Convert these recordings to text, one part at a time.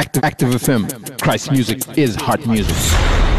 Active, Active FM. Christ music is hard music.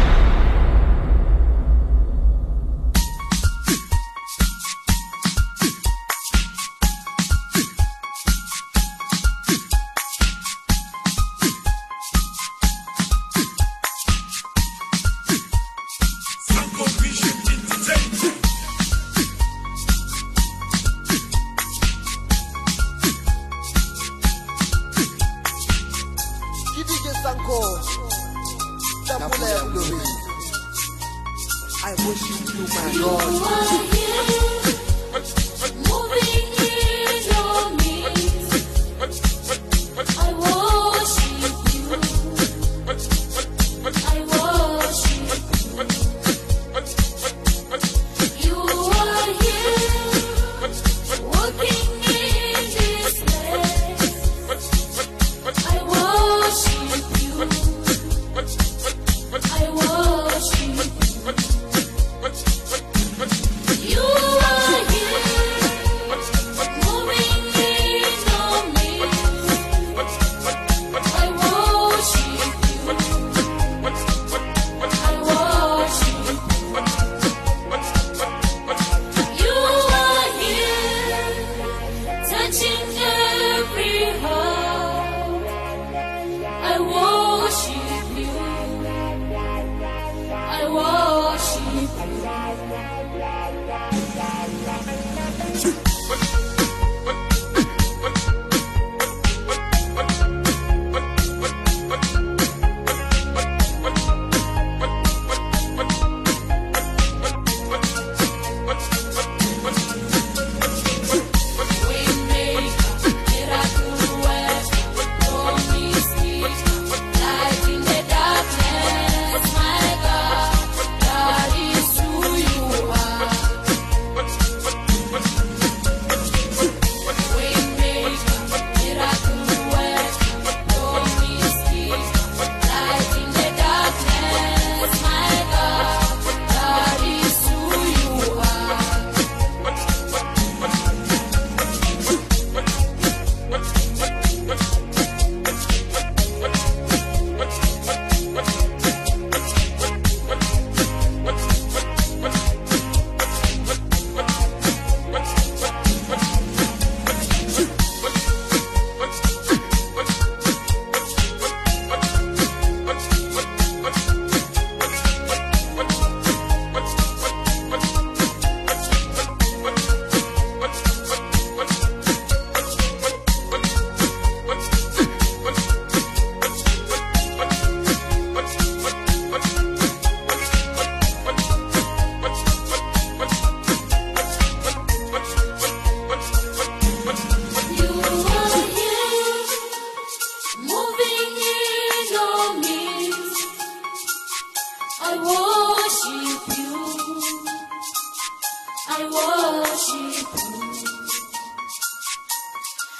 you.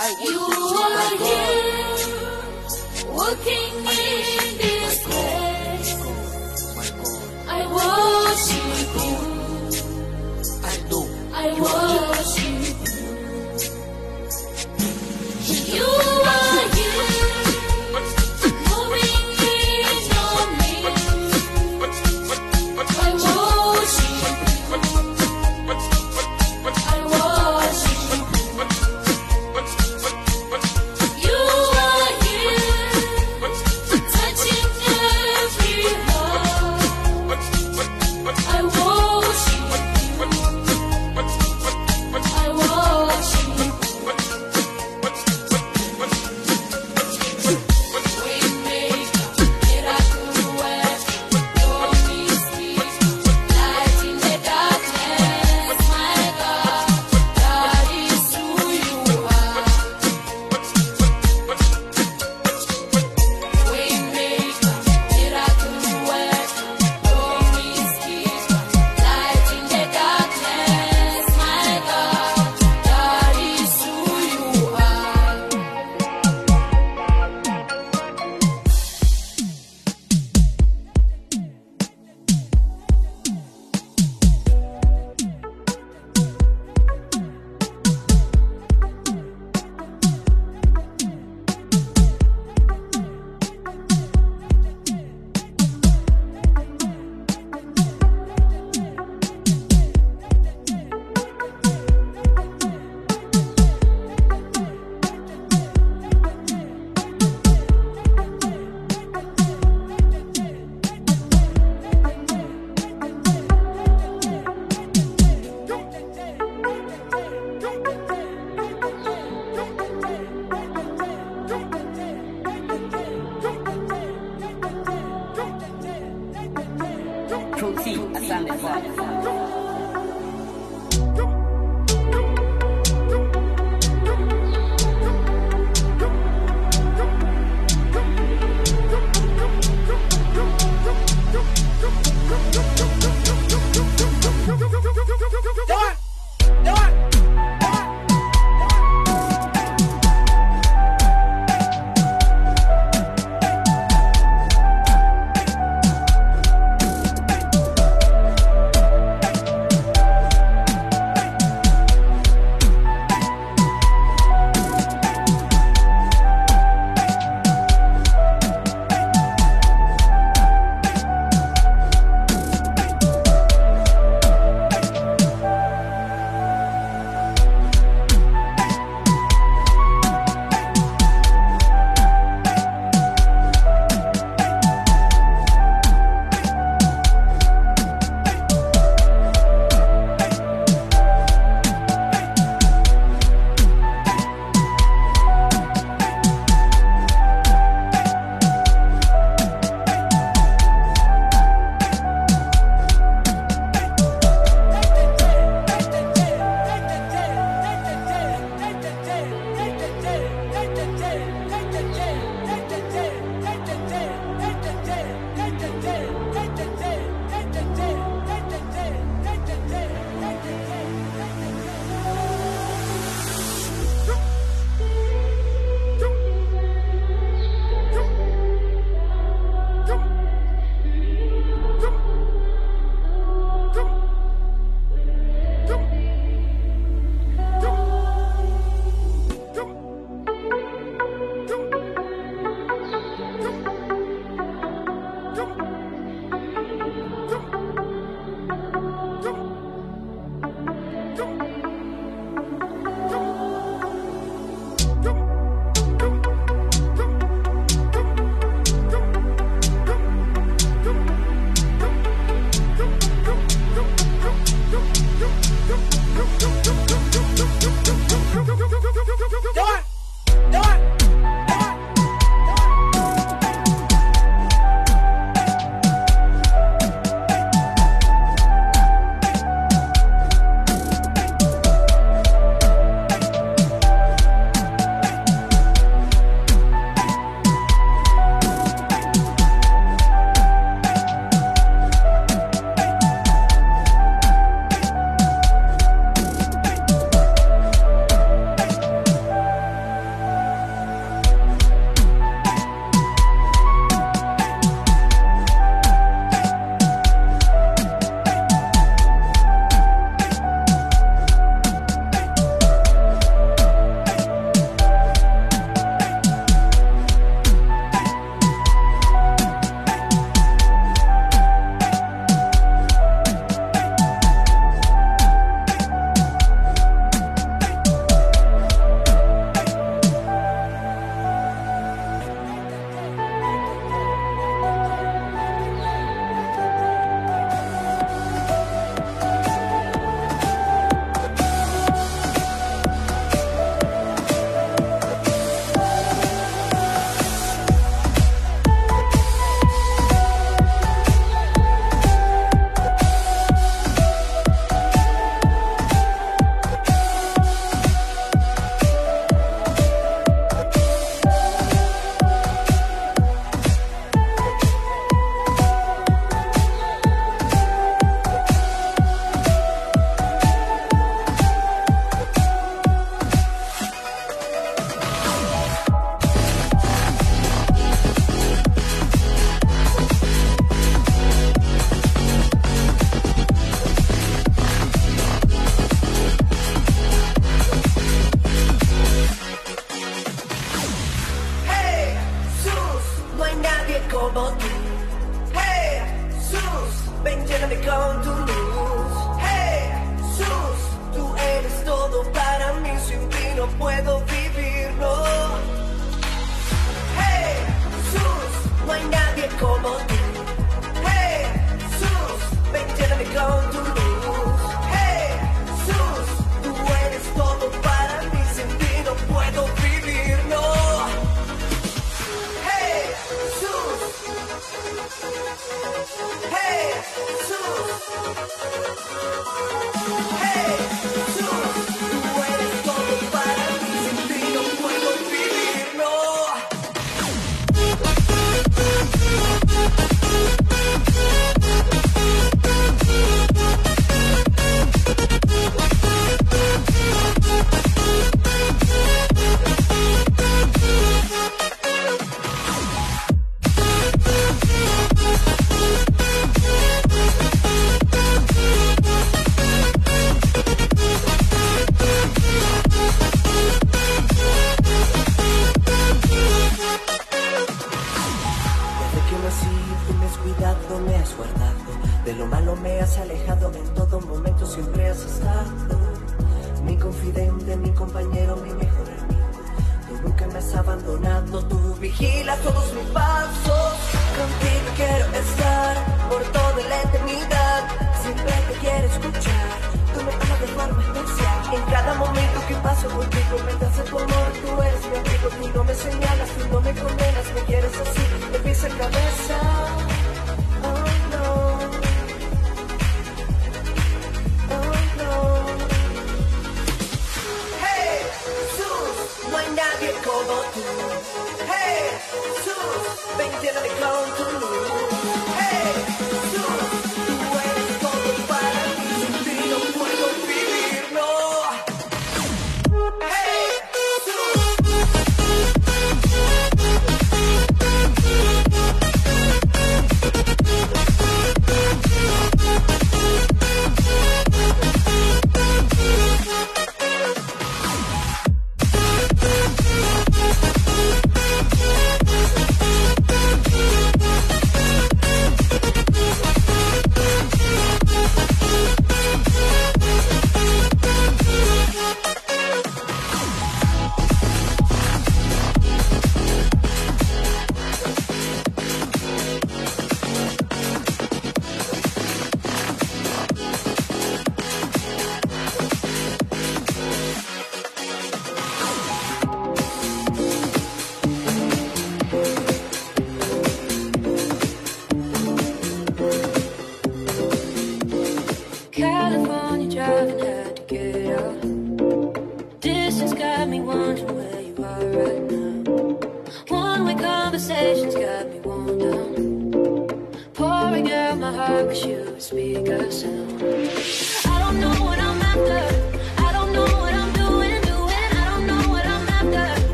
Are here, walking in.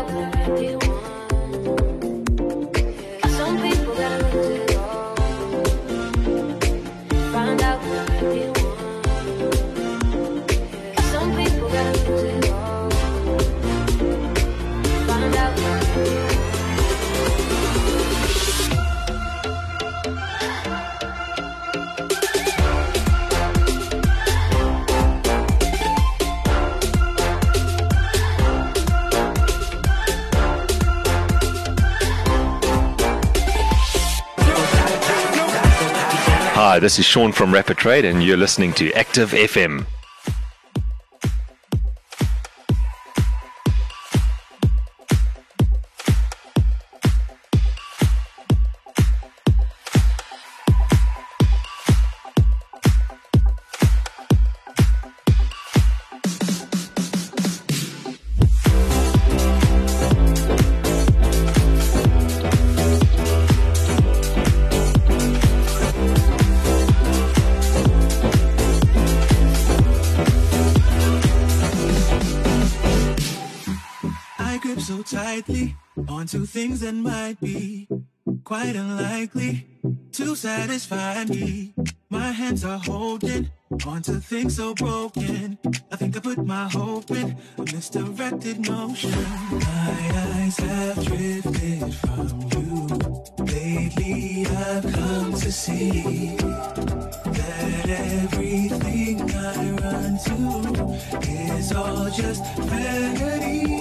out everyone. this is Sean from Rapid Trade, and you're listening to Active FM. lightly onto things that might be quite unlikely to satisfy me. My hands are holding onto things so broken. I think I put my hope in a misdirected notion. My eyes have drifted from you. Lately, I've come to see that everything I run to is all just vanity.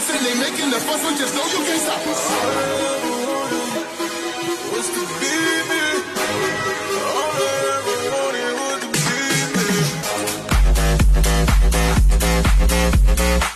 Said and they making the fuss, but just know you can't stop us. Was. All was me.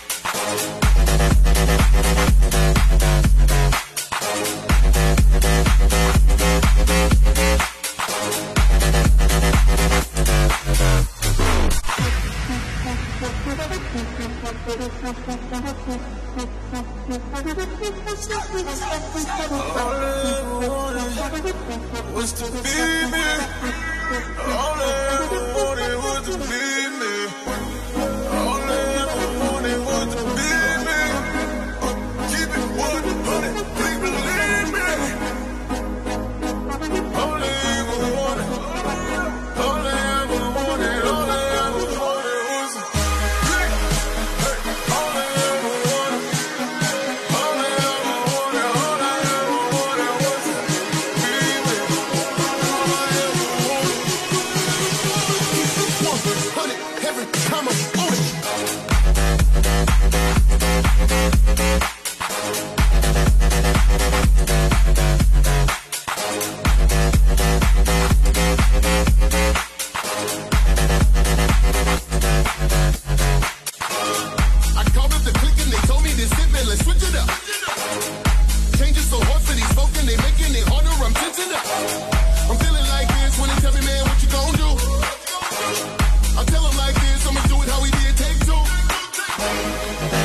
Changes so hard for these folk and they making it harder, I'm tensing up. I'm feeling like this when they tell me, man, what you gon' do? I tell them like this, I'ma do it how we did take two.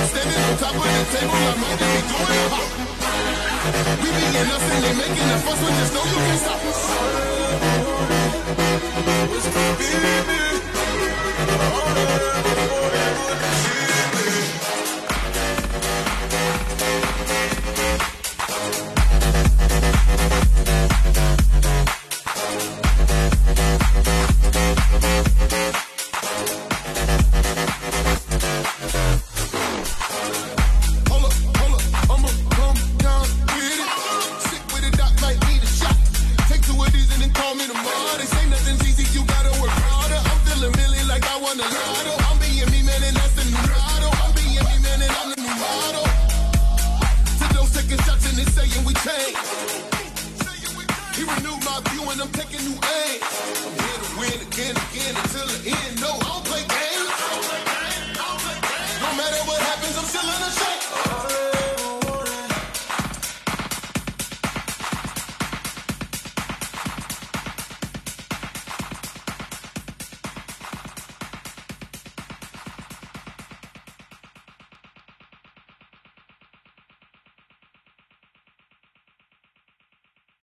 Standing on top of the table, ready to be doing it. We being us and they making a fuss, but just know you can't stop us. Was to be